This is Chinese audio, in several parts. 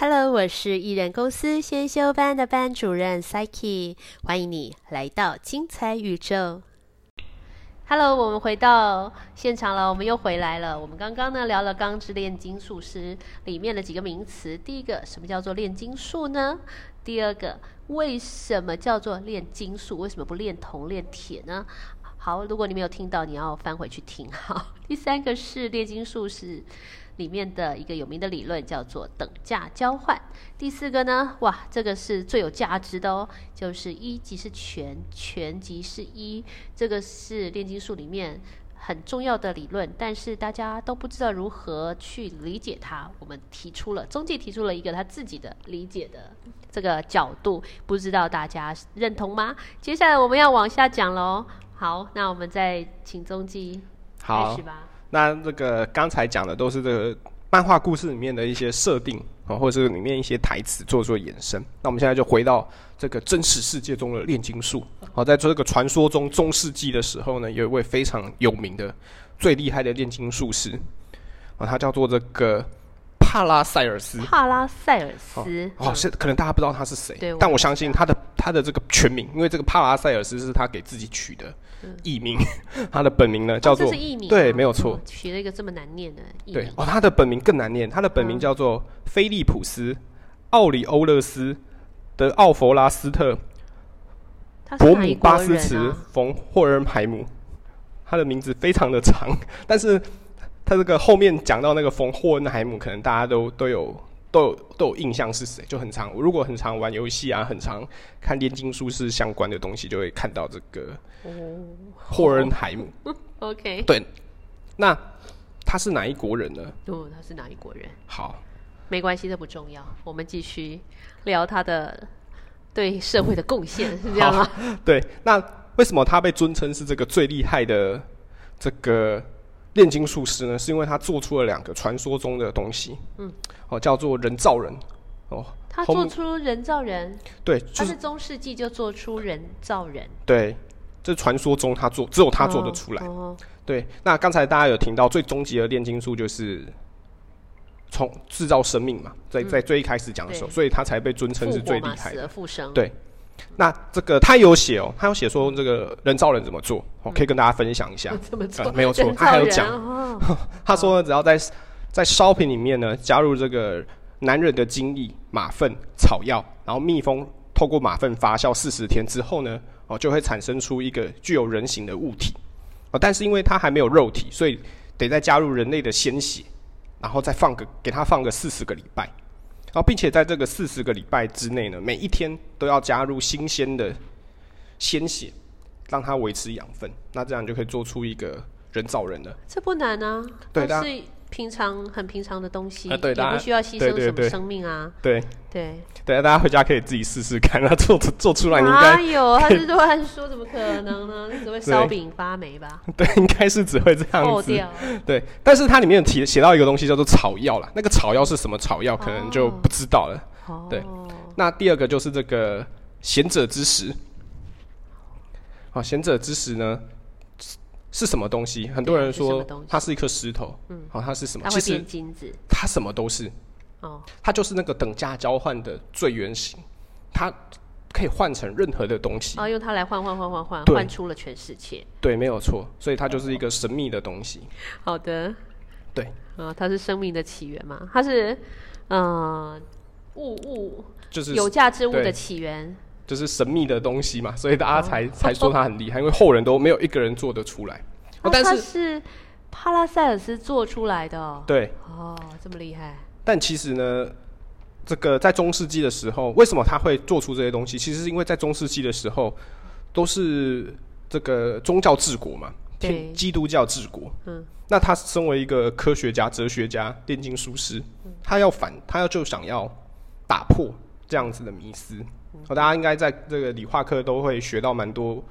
Hello，我是艺人公司先修班的班主任 Psyche，欢迎你来到精彩宇宙。Hello，我们回到现场了，我们又回来了。我们刚刚呢聊了《钢之炼金术师》里面的几个名词。第一个，什么叫做炼金术呢？第二个，为什么叫做炼金术？为什么不炼铜、炼铁呢？好，如果你没有听到，你要翻回去听。好，第三个是炼金术是里面的一个有名的理论，叫做等价交换。第四个呢，哇，这个是最有价值的哦，就是一即是全，全即是一，这个是炼金术里面很重要的理论，但是大家都不知道如何去理解它。我们提出了，中介提出了一个他自己的理解的这个角度，不知道大家认同吗？接下来我们要往下讲喽。好，那我们再请中继开始吧。那这个刚才讲的都是这个漫画故事里面的一些设定啊，或者是里面一些台词做做衍生。那我们现在就回到这个真实世界中的炼金术。好，在这个传说中，中世纪的时候呢，有一位非常有名的、最厉害的炼金术师啊，他叫做这个。帕拉塞尔斯，帕拉塞尔斯，哦，是可能大家不知道他是谁，但我相信他的他的这个全名，因为这个帕拉塞尔斯是他给自己取的艺名，他的本名呢叫做，对，没有错，取了一个这么难念的艺名，对，哦，他的本名更难念，他的本名叫做菲利普斯奥里欧勒斯的奥弗拉斯特伯姆巴斯茨冯霍尔海姆，他的名字非常的长，但是。他这个后面讲到那个冯霍恩海姆，可能大家都都有都有都有印象是谁，就很常如果很常玩游戏啊，很常看炼金术士相关的东西，就会看到这个霍恩海姆。OK，对，那他是哪一国人呢？哦，他是哪一国人？好，没关系，这不重要。我们继续聊他的对社会的贡献，是这样吗？对，那为什么他被尊称是这个最厉害的这个？炼金术师呢，是因为他做出了两个传说中的东西，嗯，哦，叫做人造人，哦，他做出人造人，对，他是中世纪就做出人造人，对，这传说中他做，只有他做得出来，哦对。那刚才大家有听到最终极的炼金术就是从制造生命嘛，在在最一开始讲的时候，所以他才被尊称是最厉害的。复生，对。那这个他有写哦，他有写说这个人造人怎么做，我可以跟大家分享一下。怎么做？没有错，他还有讲。他说，只要在在烧瓶里面呢，加入这个男人的精液、马粪、草药，然后密封，透过马粪发酵四十天之后呢，哦，就会产生出一个具有人形的物体。哦，但是因为它还没有肉体，所以得再加入人类的鲜血，然后再放个给他放个四十个礼拜。然后，并且在这个四十个礼拜之内呢，每一天都要加入新鲜的鲜血，让它维持养分。那这样就可以做出一个人造人了。这不难啊，对，是平常很平常的东西，也不需要牺牲什么生命啊。对对对，大家回家可以自己试试看，那 做做出来，你应该有，他是乱说，怎么可能呢？你 只会烧饼发霉吧？对，应该是只会这样子。对，但是它里面有提写到一个东西叫做草药啦，那个草药是什么草药，可能就不知道了。对，那第二个就是这个贤者之石。好，贤者之石呢？是什么东西？很多人说它是一颗石头。嗯，好，它是什么？其实金子。它什么都是。哦。它就是那个等价交换的最原型，它可以换成任何的东西。啊，用它来换换换换换，换出了全世界。对，没有错。所以它就是一个神秘的东西。好的。对。啊，它是生命的起源嘛？它是，嗯，物物就是有价之物的起源。就是神秘的东西嘛，所以大家才才说他很厉害，因为后人都没有一个人做得出来。但是是帕拉塞尔斯做出来的，对，哦，这么厉害。但其实呢，这个在中世纪的时候，为什么他会做出这些东西？其实是因为在中世纪的时候，都是这个宗教治国嘛，天，基督教治国。嗯，那他身为一个科学家、哲学家、炼金术师，他要反，他要就想要打破这样子的迷思。哦，大家应该在这个理化课都会学到蛮多，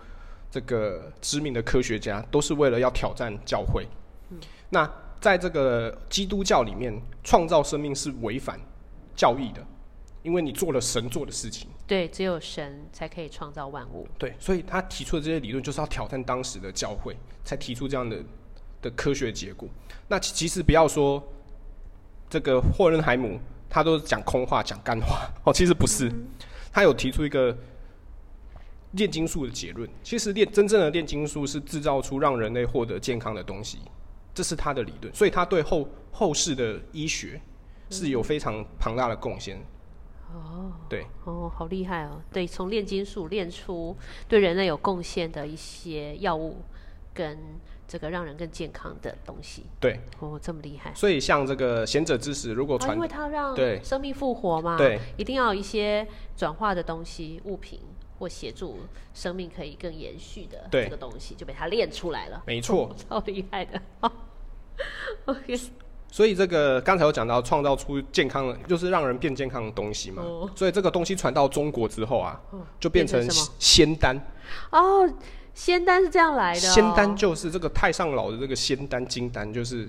这个知名的科学家都是为了要挑战教会。那在这个基督教里面，创造生命是违反教义的，因为你做了神做的事情。对，只有神才可以创造万物。对，所以他提出的这些理论就是要挑战当时的教会，才提出这样的的科学结果。那其实不要说这个霍恩海姆。他都是讲空话、讲干话哦。其实不是，他有提出一个炼金术的结论。其实炼真正的炼金术是制造出让人类获得健康的东西，这是他的理论。所以他对后后世的医学是有非常庞大的贡献。哦，对，哦，好厉害哦！对，从炼金术炼出对人类有贡献的一些药物，跟这个让人更健康的东西。对，哦，这么厉害。所以像这个贤者之石，如果因为它让对生命复活嘛，对，一定要有一些转化的东西、物品或协助生命可以更延续的对这个东西，就被他练出来了。没错，超厉害的。OK，所以这个刚才有讲到创造出健康的，就是让人变健康的东西嘛。哦所以这个东西传到中国之后啊，哦就变成仙丹。哦，仙丹是这样来的、哦。仙丹就是这个太上老的这个仙丹金丹，就是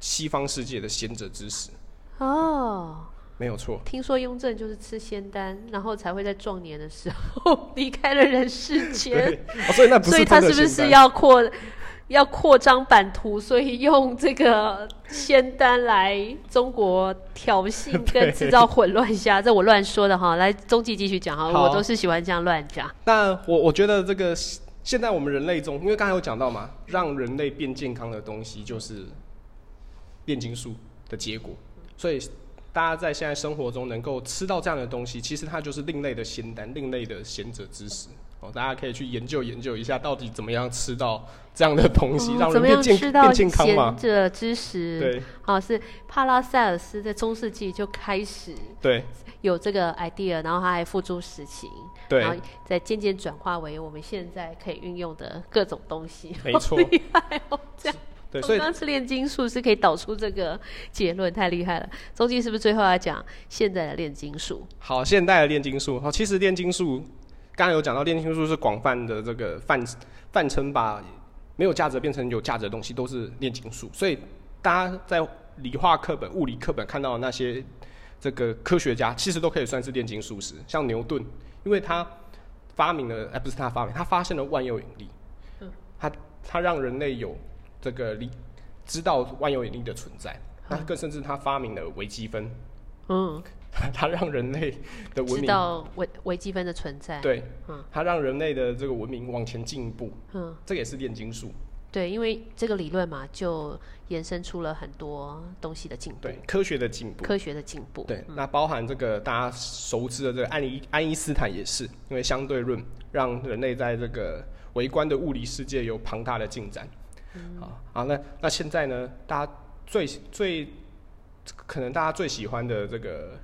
西方世界的贤者之石，哦。没有错。听说雍正就是吃仙丹，然后才会在壮年的时候离开了人世间。哦、所以那不所以他是不是要扩要扩张版图？所以用这个仙丹来中国挑衅跟制造混乱一下？这我乱说的哈。来，中继继续讲哈，我都是喜欢这样乱讲。那我我觉得这个现在我们人类中，因为刚才有讲到嘛，让人类变健康的东西就是炼金术的结果，所以大家在现在生活中能够吃到这样的东西，其实它就是另类的仙丹，另类的贤者之石。哦，大家可以去研究研究一下，到底怎么样吃到这样的东西，让哦怎么人变健样吃到变健康嘛贤？者之石？对好是帕拉塞尔斯在中世纪就开始对有这个 idea，然后他还付诸实行，然后对，再渐渐转化为我们现在可以运用的各种东西。没错 厉害哦！这样，对，所以我刚是炼金术是可以导出这个结论，太厉害了。中继是不是最后要讲现在的炼金术？好，现代的炼金术，好，其实炼金术刚刚有讲到，炼金术是广泛的这个泛泛称，把没有价值变成有价值的东西都是炼金术。所以大家在理化课本、物理课本看到的那些这个科学家，其实都可以算是炼金术师。像牛顿，因为他发明了，哎，不是他发明，他发现了万有引力，他他让人类有这个理知道万有引力的存在，那更甚至他发明了微积分。嗯，它让人类的文知明道微微积分的存在。，对嗯，它让人类的这个文明往前进一步，嗯，这个也是炼金术。对，因为这个理论嘛，就延伸出了很多东西的进步，对，科学的进步。科学的进步。对，那包含这个大家熟知的这个爱因爱因斯坦也是，因为相对论让人类在这个微观的物理世界有庞大的进展。好，好，那那现在呢，大家最最可能大家最喜欢的这个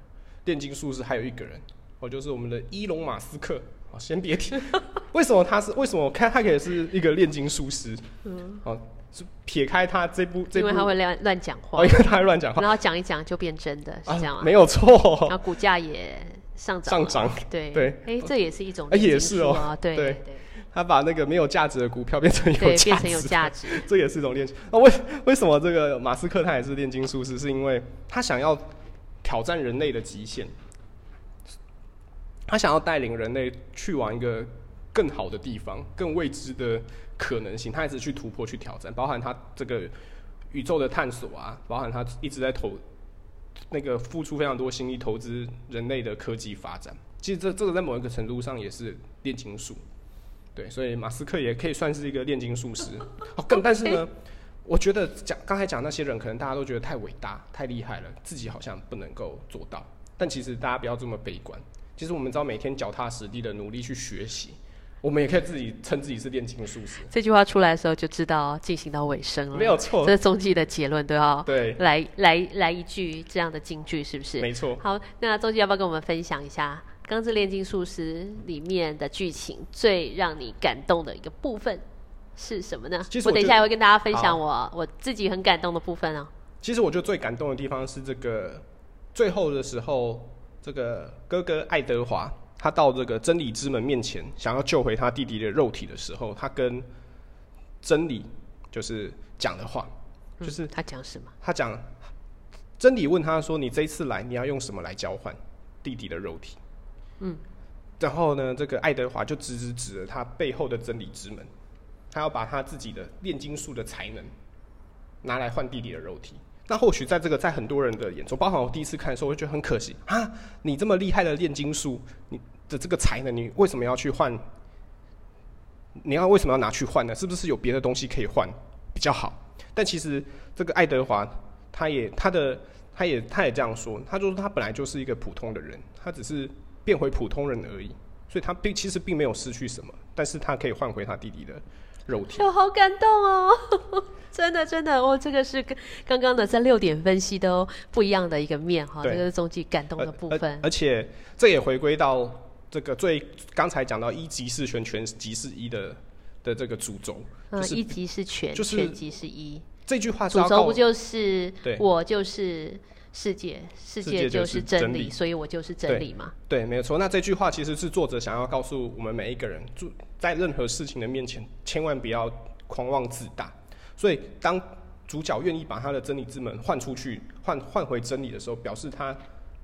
炼金术士还有一个人，哦，就是我们的伊隆马斯克。哦，先别提，为什么他是为什么我看他可以是一个炼金术师？嗯，哦，是撇开他这部这部因为，他会乱乱讲话。哦，，因为他会乱讲话，然后讲一讲就变真的，是这样吗？啊。没有错。然，后股价也上涨了，上涨。对。对。哎，这也是一种也是哦。对。对对他把那个没有价值的股票变成有变成有价值，这也是一种炼金。那为为什么这个马斯克他也是炼金术士？是因为他想要挑战人类的极限，他想要带领人类去往一个更好的地方、更未知的可能性。他一直去突破、去挑战，包含他这个宇宙的探索啊，包含他一直在投那个付出非常多心力投资人类的科技发展。其实这这个在某一个程度上也是炼金术。对，所以马斯克也可以算是一个炼金术师。哦，更但是呢，我觉得讲刚才讲那些人，可能大家都觉得太伟大、太厉害了，自己好像不能够做到。但其实大家不要这么悲观。其实我们只要每天脚踏实地的努力去学习，我们也可以自己称自己是炼金术师，这句话出来的时候就知道进行到尾声了，没有错这。是中继的结论，对哦。对，来来来一句这样的金句，是不是？没错。好，那中继要不要跟我们分享一下《钢之炼金术师》里面的剧情最让你感动的一个部分是什么呢？其实我我等一下也会跟大家分享我我自己很感动的部分哦。其实我觉得最感动的地方是这个最后的时候，这个哥哥爱德华他到这个真理之门面前，想要救回他弟弟的肉体的时候，他跟真理就是讲的话，就是嗯他讲什么？他讲真理问他说：“你这一次来，你要用什么来交换弟弟的肉体？”嗯，然后呢，这个爱德华就直直指了他背后的真理之门，他要把他自己的炼金术的才能拿来换弟弟的肉体。那或许在这个在很多人的眼中，包括我第一次看的时候，我觉得很可惜啊！你这么厉害的炼金术，你的这个才能，你为什么要去换？你要为什么要拿去换呢？是不是有别的东西可以换比较好？但其实这个爱德华，他也他的他也他也这样说，他就说他本来就是一个普通的人，他只是变回普通人而已，所以他并其实并没有失去什么，但是他可以换回他弟弟的肉体。我好感动哦！真的，真的，哦，这个是跟刚刚的在六点分析都不一样的一个面哈，这个是终极感动的部分。而且这也回归到这个最刚才讲到一级是全，全级是一的的这个主轴，就是一级是全，就是全级是一。这句话主轴不就是，我就是世界，世界就是真理，所以我就是真理嘛？对，没有错。那这句话其实是作者想要告诉我们每一个人，就在任何事情的面前，千万不要狂妄自大。所以，当主角愿意把他的真理之门换出去，换换回真理的时候，表示他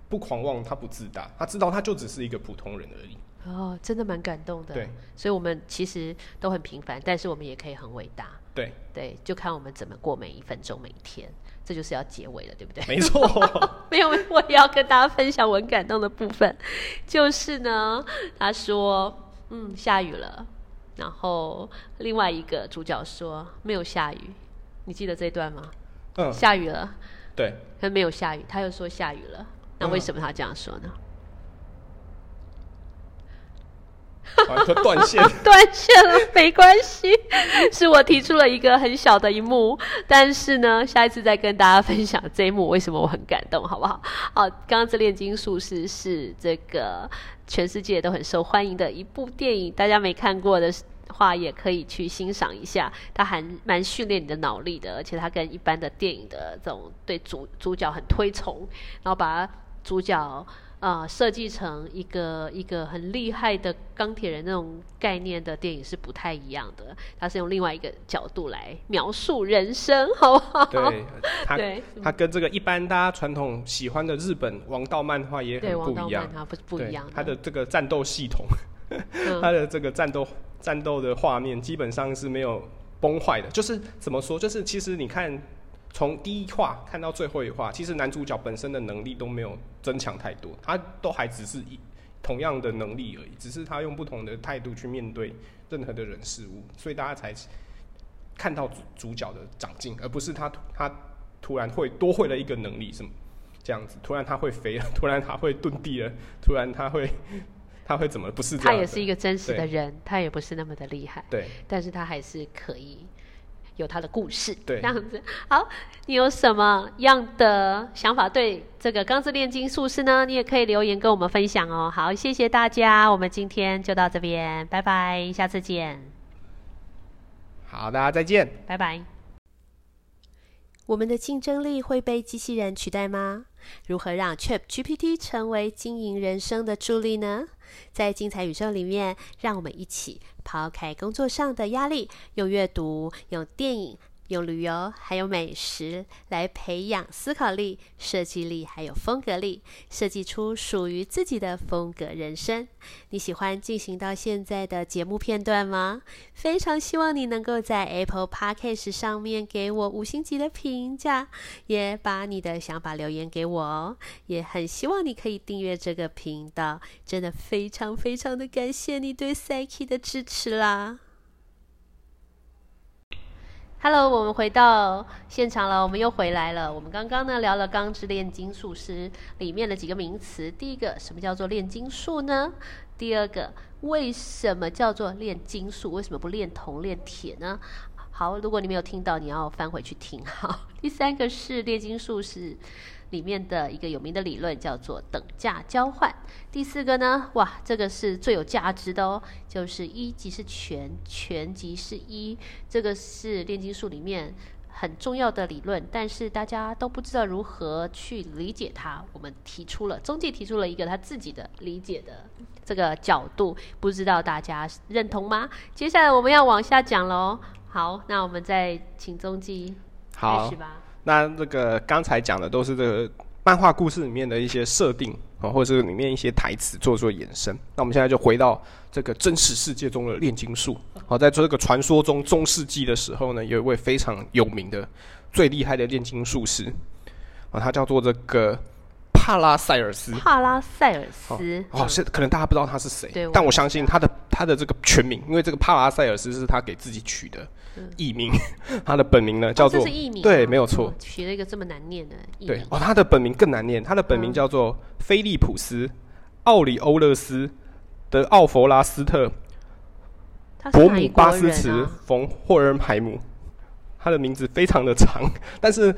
不狂妄，他不自大，他知道他就只是一个普通人而已。哦，真的蛮感动的。对，所以我们其实都很平凡，但是我们也可以很伟大。对，对，就看我们怎么过每一分钟、每一天。这就是要结尾了，对不对？没错。没有，我也要跟大家分享我很感动的部分，就是呢，他说：“嗯，下雨了。”然后另外一个主角说没有下雨，你记得这段吗？嗯，下雨了。对，可没有下雨，他又说下雨了。那为什么他这样说呢？断线，断线了，没关系，是我提出了一个很小的一幕，但是呢，下一次再跟大家分享这一幕为什么我很感动，好不好？好，刚刚这炼金术士是这个全世界都很受欢迎的一部电影，大家没看过的话也可以去欣赏一下，它还蛮训练你的脑力的，而且它跟一般的电影的这种对主主角很推崇，然后把主角。啊，设计成一个一个很厉害的钢铁人那种概念的电影是不太一样的，它是用另外一个角度来描述人生，好不好？对，它它跟这个一般大家传统喜欢的日本王道漫画也很不一样，它不不一样。它的这个战斗系统，它的这个战斗战斗的画面基本上是没有崩坏的，就是怎么说？就是其实你看。从第一话看到最后一话，其实男主角本身的能力都没有增强太多，他都还只是一同样的能力而已，只是他用不同的态度去面对任何的人事物，所以大家才看到主主角的长进，而不是他他突然会多会了一个能力什么这样子，突然他会飞了，突然他会遁地了，突然他会他会怎么？不是他也是一个真实的人，他也不是那么的厉害，对，但是他还是可以。有他的故事，对，这样子。好，你有什么样的想法对这个《钢之炼金术师》呢？你也可以留言跟我们分享哦。好，谢谢大家，我们今天就到这边，拜拜，下次见。好，大家再见，拜拜。我们的竞争力会被机器人取代吗？如何让 Chat GPT 成为经营人生的助力呢？在精彩宇宙里面，让我们一起抛开工作上的压力，用阅读，用电影。用旅游还有美食来培养思考力、设计力，还有风格力，设计出属于自己的风格人生。你喜欢进行到现在的节目片段吗？非常希望你能够在 Apple Podcast 上面给我五星级的评价，也把你的想法留言给我哦。也很希望你可以订阅这个频道，真的非常非常的感谢你对 Psyche 的支持啦！Hello，我们回到现场了，我们又回来了。我们刚刚呢聊了《钢之炼金术师》里面的几个名词。第一个，什么叫做炼金术呢？第二个，为什么叫做炼金术？为什么不炼铜、炼铁呢？好，如果你没有听到，你要翻回去听。好，第三个是炼金术是。里面的一个有名的理论叫做等价交换。第四个呢，哇，这个是最有价值的哦，就是一即是全，全即是一，这个是炼金术里面很重要的理论，但是大家都不知道如何去理解它。我们提出了，中介提出了一个他自己的理解的这个角度，不知道大家认同吗？接下来我们要往下讲喽。好，那我们再请中继开始吧。那这个刚才讲的都是这个漫画故事里面的一些设定啊，或者是里面一些台词做做衍生。那我们现在就回到这个真实世界中的炼金术。好，在这个传说中，中世纪的时候呢，有一位非常有名的、最厉害的炼金术师，啊，他叫做这个帕拉塞尔斯。帕拉塞尔斯。哦，是可能大家不知道他是谁，但我相信他的他的这个全名，因为这个帕拉塞尔斯是他给自己取的艺名，他的本名呢叫做是艺名啊，对，没有错。哦，取了一个这么难念的艺名，对哦，他的本名更难念，他的本名嗯。叫做菲利普斯·奥里欧勒斯的奥弗拉斯特伯姆巴斯茨？冯霍尔海姆，他的名字非常的长，但是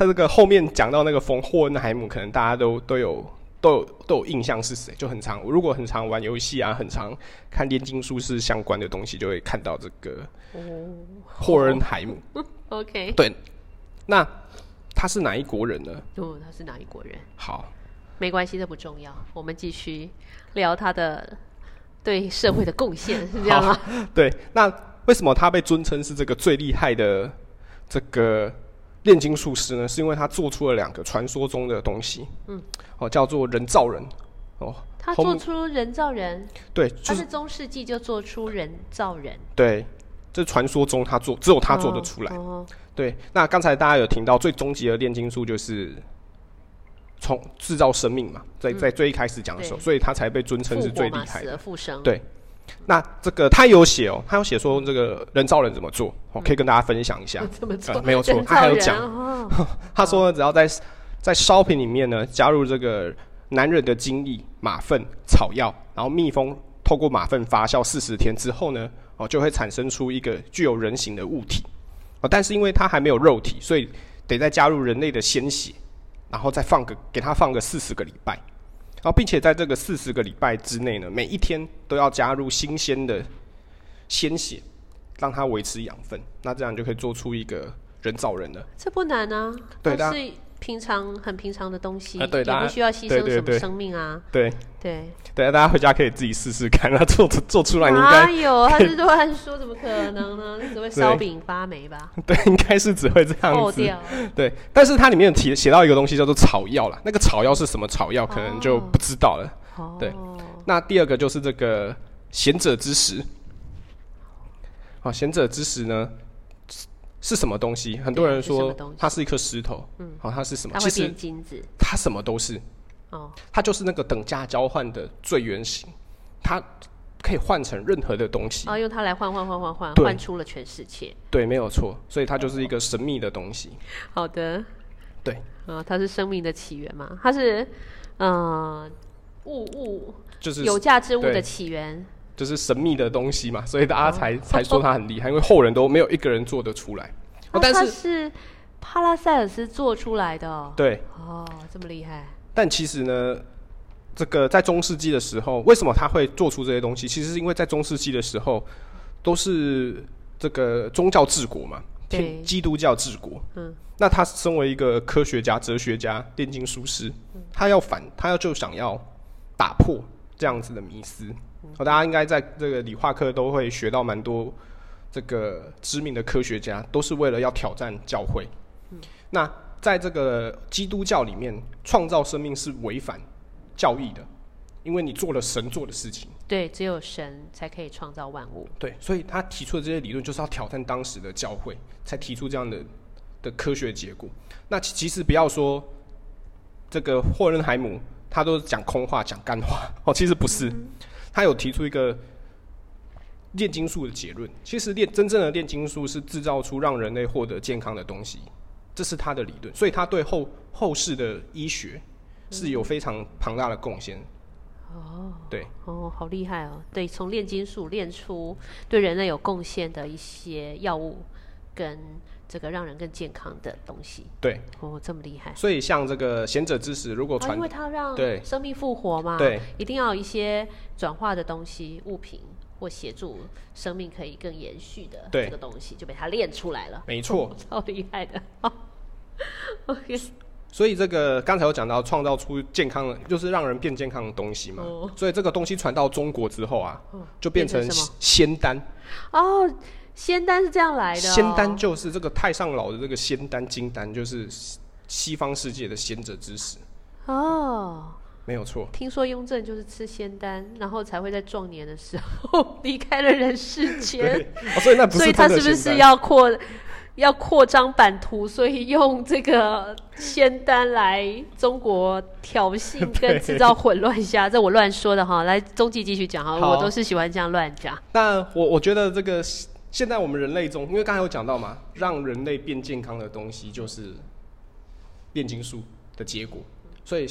他这个后面讲到那个冯霍恩海姆，可能大家都都有都有都有印象是谁，就很常。如果很常玩游戏啊，很常看炼金术士相关的东西，就会看到这个哦霍恩海姆。OK，对，那他是哪一国人呢？哦，他是哪一国人？好，没关系，这不重要，我们继续聊他的对社会的贡献，是这样吗？对，那为什么他被尊称是这个最厉害的这个炼金术师呢？是因为他做出了两个传说中的东西，嗯，哦，叫做人造人，哦，他做出人造人，对，他就是是中世纪就做出人造人，对，这传说中他做只有他做得出来。哦，对，那刚才大家有听到最终极的炼金术就是从制造生命嘛，在在最一开始讲的时候，对所以他才被尊称是最厉害的。而复生，对那这个他有写哦，他有写说这个人造人怎么做，哦，可以跟大家分享一下。没有错他还有讲哦。他说，只要在在烧瓶里面呢加入这个男人的精液、马粪、草药，然后密封，透过马粪发酵四十天之后呢，哦，就会产生出一个具有人形的物体。哦，但是因为它还没有肉体，所以得再加入人类的鲜血，然后再放个给它放个四十个礼拜，然后并且在这个四十个礼拜之内呢，每一天都要加入新鲜的鲜血，让它维持养分。那这样就可以做出一个人造人了。这不难啊，对的是平常很平常的东西，也不需要牺牲什么生命啊，对，对，对，大家回家可以自己试试看，那 做做出来，你应该哪有？他是乱说，怎么可能呢？你只会烧饼发霉吧？对，应该是只会这样子。掉，对，但是它里面提写到一个东西叫做草药啦，那个草药是什么草药，可能就不知道了。哦，对那第二个就是这个贤者之石。好，贤者之石呢是是什么东西？很多人说它是一颗石头。嗯，好，它是什么？它会其实变金子它什么都是，哦，它就是那个等价交换的最原型，它可以换成任何的东西。然后用它来换换换换换，出了全世界。对，没有错，所以它就是一个神秘的东西。好的，对，啊，它是生命的起源嘛？它是嗯物物就是有价值物的起源。就是神秘的东西嘛，所以大家才、哦才说他很厉害，因为后人都没有一个人做得出来。但是是帕拉塞尔斯做出来的哦。对，哦，这么厉害。但其实呢，这个在中世纪的时候，为什么他会做出这些东西？其实是因为在中世纪的时候，都是这个宗教治国嘛，天基督教治国。嗯，那他身为一个科学家、哲学家、炼金术师，他要反，他要就想要打破这样子的迷思。哦，大家应该在这个理化课都会学到蛮多这个知名的科学家，都是为了要挑战教会。那在这个基督教里面，创造生命是违反教义的，因为你做了神做的事情。对，只有神才可以创造万物。对，所以他提出的这些理论就是要挑战当时的教会，才提出这样的的科学结果。那其其实不要说这个霍恩海姆，他都讲空话、讲干话 哦，其实不是，他有提出一个炼金术的结论。其实炼真正的炼金术是制造出让人类获得健康的东西，这是他的理论，所以他对后后世的医学是有非常庞大的贡献。哦，对。哦，好厉害哦！对，从炼金术炼出对人类有贡献的一些药物，跟这个让人更健康的东西。对，哦，这么厉害。所以像这个贤者之石，如果啊，传因为它让对生命复活嘛，对，一定要有一些转化的东西、物品或协助生命可以更延续的对这个东西，就被他练出来了。没错，超厉害的。好 OK，所以这个刚才有讲到创造出健康的，就是让人变健康的东西嘛。哦所以这个东西传到中国之后啊，就变成仙丹。哦，仙丹是这样来的、哦。仙丹就是这个太上老的这个仙丹金丹，就是西方世界的贤者之石，哦，没有错。听说雍正就是吃仙丹，然后才会在壮年的时候离开了人世间。哦、所以那不是所以他是不是要扩要扩张版图，所以用这个仙丹来中国挑衅跟制造混乱下，这我乱说的哈。来，中继继续讲哈，我都是喜欢这样乱讲。那我我觉得这个现在我们人类中，因为刚才有讲到嘛，让人类变健康的东西就是炼金术的结果，所以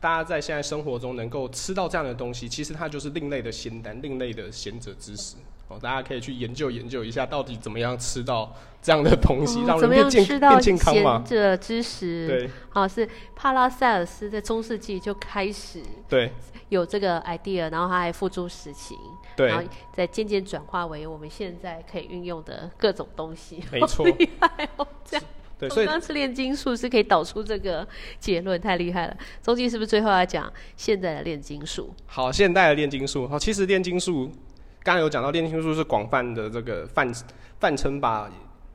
大家在现在生活中能够吃到这样的东西，其实它就是另类的仙丹，另类的贤者之石。哦，大家可以去研究研究一下，到底怎么样吃到这样的东西，让人变健变健康嘛？这知识对，好是帕拉塞尔斯在中世纪就开始对有这个 idea，然后他还付诸实行，对，然后再渐渐转化为我们现在可以运用的各种东西。没错，厉害哦，这样对，所以刚是炼金术是可以导出这个结论，太厉害了。中继是不是最后要讲现在的炼金术？好，现代的炼金术，好，其实炼金术。刚刚有讲到炼金术是广泛的这个泛泛称，把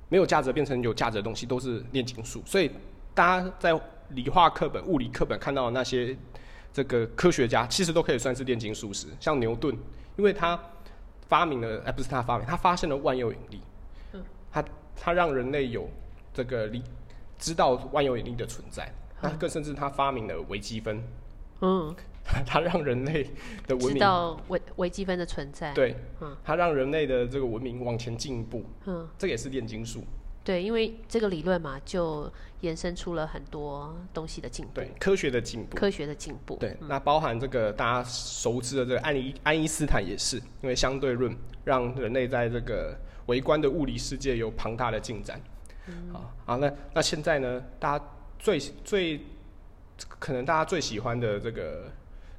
没有价值变成有价值的东西都是炼金术。所以大家在理化课本、物理课本看到的那些这个科学家，其实都可以算是炼金术师。像牛顿，因为他发明了，哎，不是他发明，他发现了万有引力。嗯。他他让人类有这个理知道万有引力的存在。那更甚至他发明了微积分。嗯。它让人类的文明知道微微积分的存在。对，嗯，它让人类的这个文明往前进一步。嗯，这也是炼金术。对，因为这个理论嘛，就延伸出了很多东西的进步。对，科学的进步。科学的进步。对，那包含这个大家熟知的这个爱因爱因斯坦也是，因为相对论让人类在这个微观的物理世界有庞大的进展。嗯，好，好，那那现在呢？大家最最可能大家最喜欢的这个。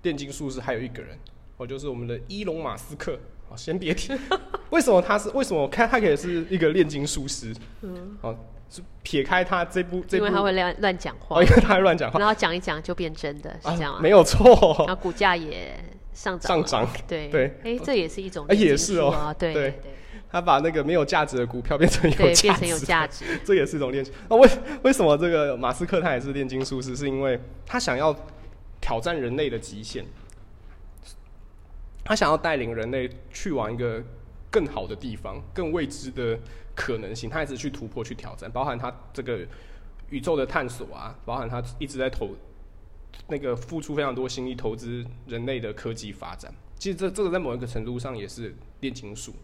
炼金术士还有一个人，哦，就是我们的伊隆马斯克。哦，先别提，为什么他是？为什么看他可以是一个炼金术师？嗯，哦，是撇开他这部，因为他会乱乱讲话，因为他会乱讲话，然后讲一讲就变真的，是这样吗？没有错，然后股价也上涨，上涨，对对，哎，这也是一种，哎，也是哦，对对，他把那个没有价值的股票变成有价值，变成有价值，这也是一种炼金。那为为什么这个马斯克他也是炼金术士？是因为他想要。挑战人类的极限，他想要带领人类去往一个更好的地方、更未知的可能性。他一直去突破、去挑战，包含他这个宇宙的探索啊，包含他一直在投那个付出非常多心力投资人类的科技发展。其实这这个在某一个程度上也是炼金术，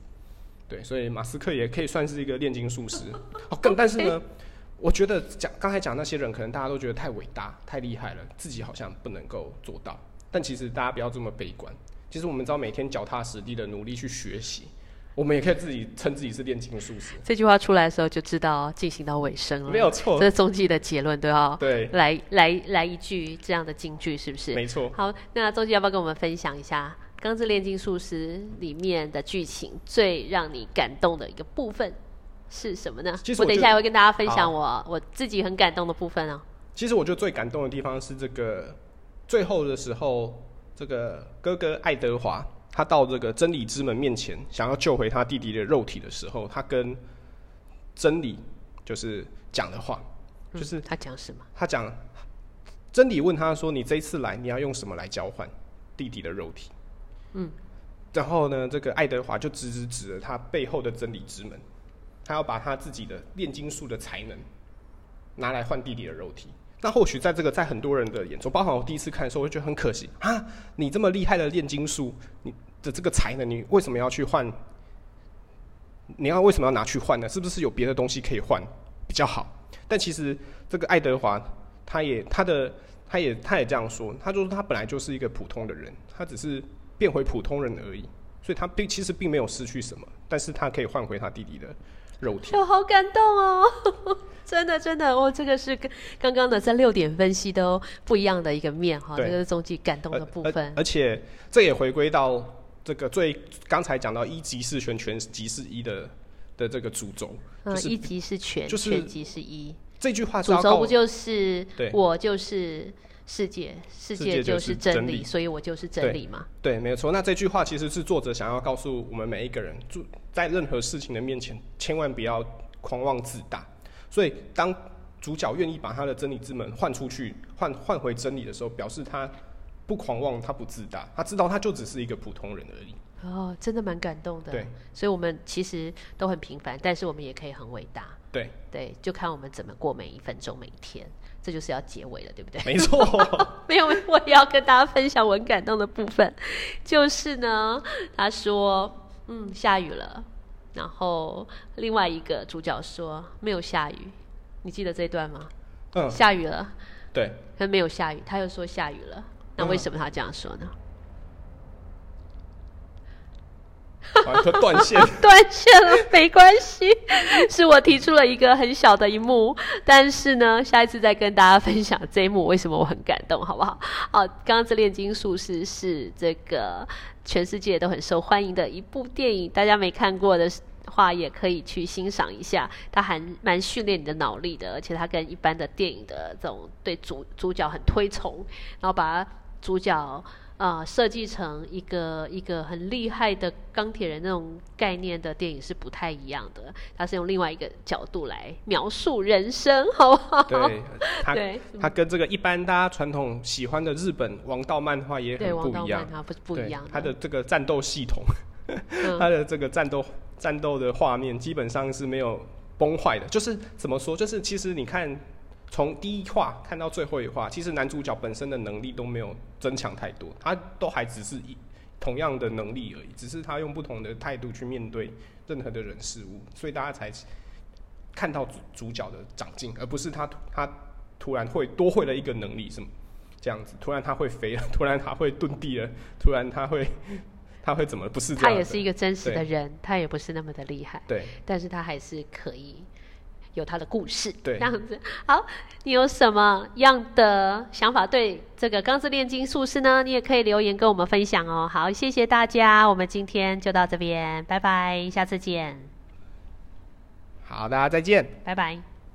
对，所以马斯克也可以算是一个炼金术师。哦，更但是呢。我觉得讲刚才讲那些人，可能大家都觉得太伟大、太厉害了，自己好像不能够做到。但其实大家不要这么悲观。其实我们只要每天脚踏实地的努力去学习，我们也可以自己称自己是炼金术师。这句话出来的时候，就知道进行到尾声了。没有错，这是中继的结论，对哈？对。来来来一句这样的金句，是不是？没错。好，那中继要不要跟我们分享一下《钢之炼金术师》里面的剧情最让你感动的一个部分？是什么呢？其实我等一下也会跟大家分享我我自己很感动的部分啊。其实我觉得最感动的地方是这个最后的时候，这个哥哥爱德华他到这个真理之门面前，想要救回他弟弟的肉体的时候，他跟真理就是讲的话，就是他讲什么？他讲真理问他说：“你这一次来，你要用什么来交换弟弟的肉体？”嗯，然后呢，这个爱德华就直直指了他背后的真理之门。他要把他自己的炼金术的才能拿来换弟弟的肉体。那或许在这个在很多人的眼中，包括我第一次看的时候，我就觉得很可惜啊！你这么厉害的炼金术，你的这个才能，你为什么要去换？你要为什么要拿去换呢？是不是有别的东西可以换比较好？但其实这个爱德华，他也他的他也他也这样说，他就说他本来就是一个普通的人，他只是变回普通人而已，所以他并其实并没有失去什么，但是他可以换回他弟弟的。肉体，我好感动哦！真的，真的，哦这个是跟刚刚的这六点分析都不一样的一个面哈，这个是终极感动的部分。而且这也回归到这个最刚才讲到一级是全，全级是一的的这个主轴，就是一级是全，全级是一。这句话主轴不就是我就是世界，世界就是真理，所以我就是真理嘛？对，没有错。那这句话其实是作者想要告诉我们每一个人。就在任何事情的面前，千万不要狂妄自大。所以，当主角愿意把他的真理之门换出去，换换回真理的时候，表示他不狂妄，他不自大，他知道他就只是一个普通人而已。哦，真的蛮感动的。对，所以我们其实都很平凡，但是我们也可以很伟大。对。对，就看我们怎么过每一分钟每一天，这就是要结尾了，对不对？没错。没有，我也要跟大家分享我很感动的部分，就是呢，他说，嗯，下雨了，然后另外一个主角说没有下雨，你记得这段吗？嗯，下雨了，对，可没有下雨，他又说下雨了，那为什么他这样说呢？完全断线，断线了，没关系，是我提出了一个很小的一幕，但是呢，下一次再跟大家分享这一幕为什么我很感动，好不好？好，刚刚这炼金术士是这个全世界都很受欢迎的一部电影，大家没看过的话也可以去欣赏一下，它还蛮训练你的脑力的，而且它跟一般的电影的这种对主主角很推崇，然后把主角。啊，设计成一个一个很厉害的钢铁人那种概念的电影是不太一样的，它是用另外一个角度来描述人生，好不好？对，它它跟这个一般大家传统喜欢的日本王道漫画也很不一样，它不不一样。它的这个战斗系统，它的这个战斗战斗的画面基本上是没有崩坏的，就是怎么说？就是其实你看。从第一话看到最后一话，其实男主角本身的能力都没有增强太多，他都还只是一同样的能力而已，只是他用不同的态度去面对任何的人事物，所以大家才看到主主角的长进，而不是他他突然会多会了一个能力什么这样子，突然他会飞了，突然他会遁地了，突然他会他会怎么？不是他也是一个真实的人，他也不是那么的厉害，对，但是他还是可以。有他的故事，对，这样子。好，你有什么样的想法对这个《钢之炼金术师》呢？你也可以留言跟我们分享哦。好，谢谢大家，我们今天就到这边，拜拜，下次见。好，大家再见，拜拜。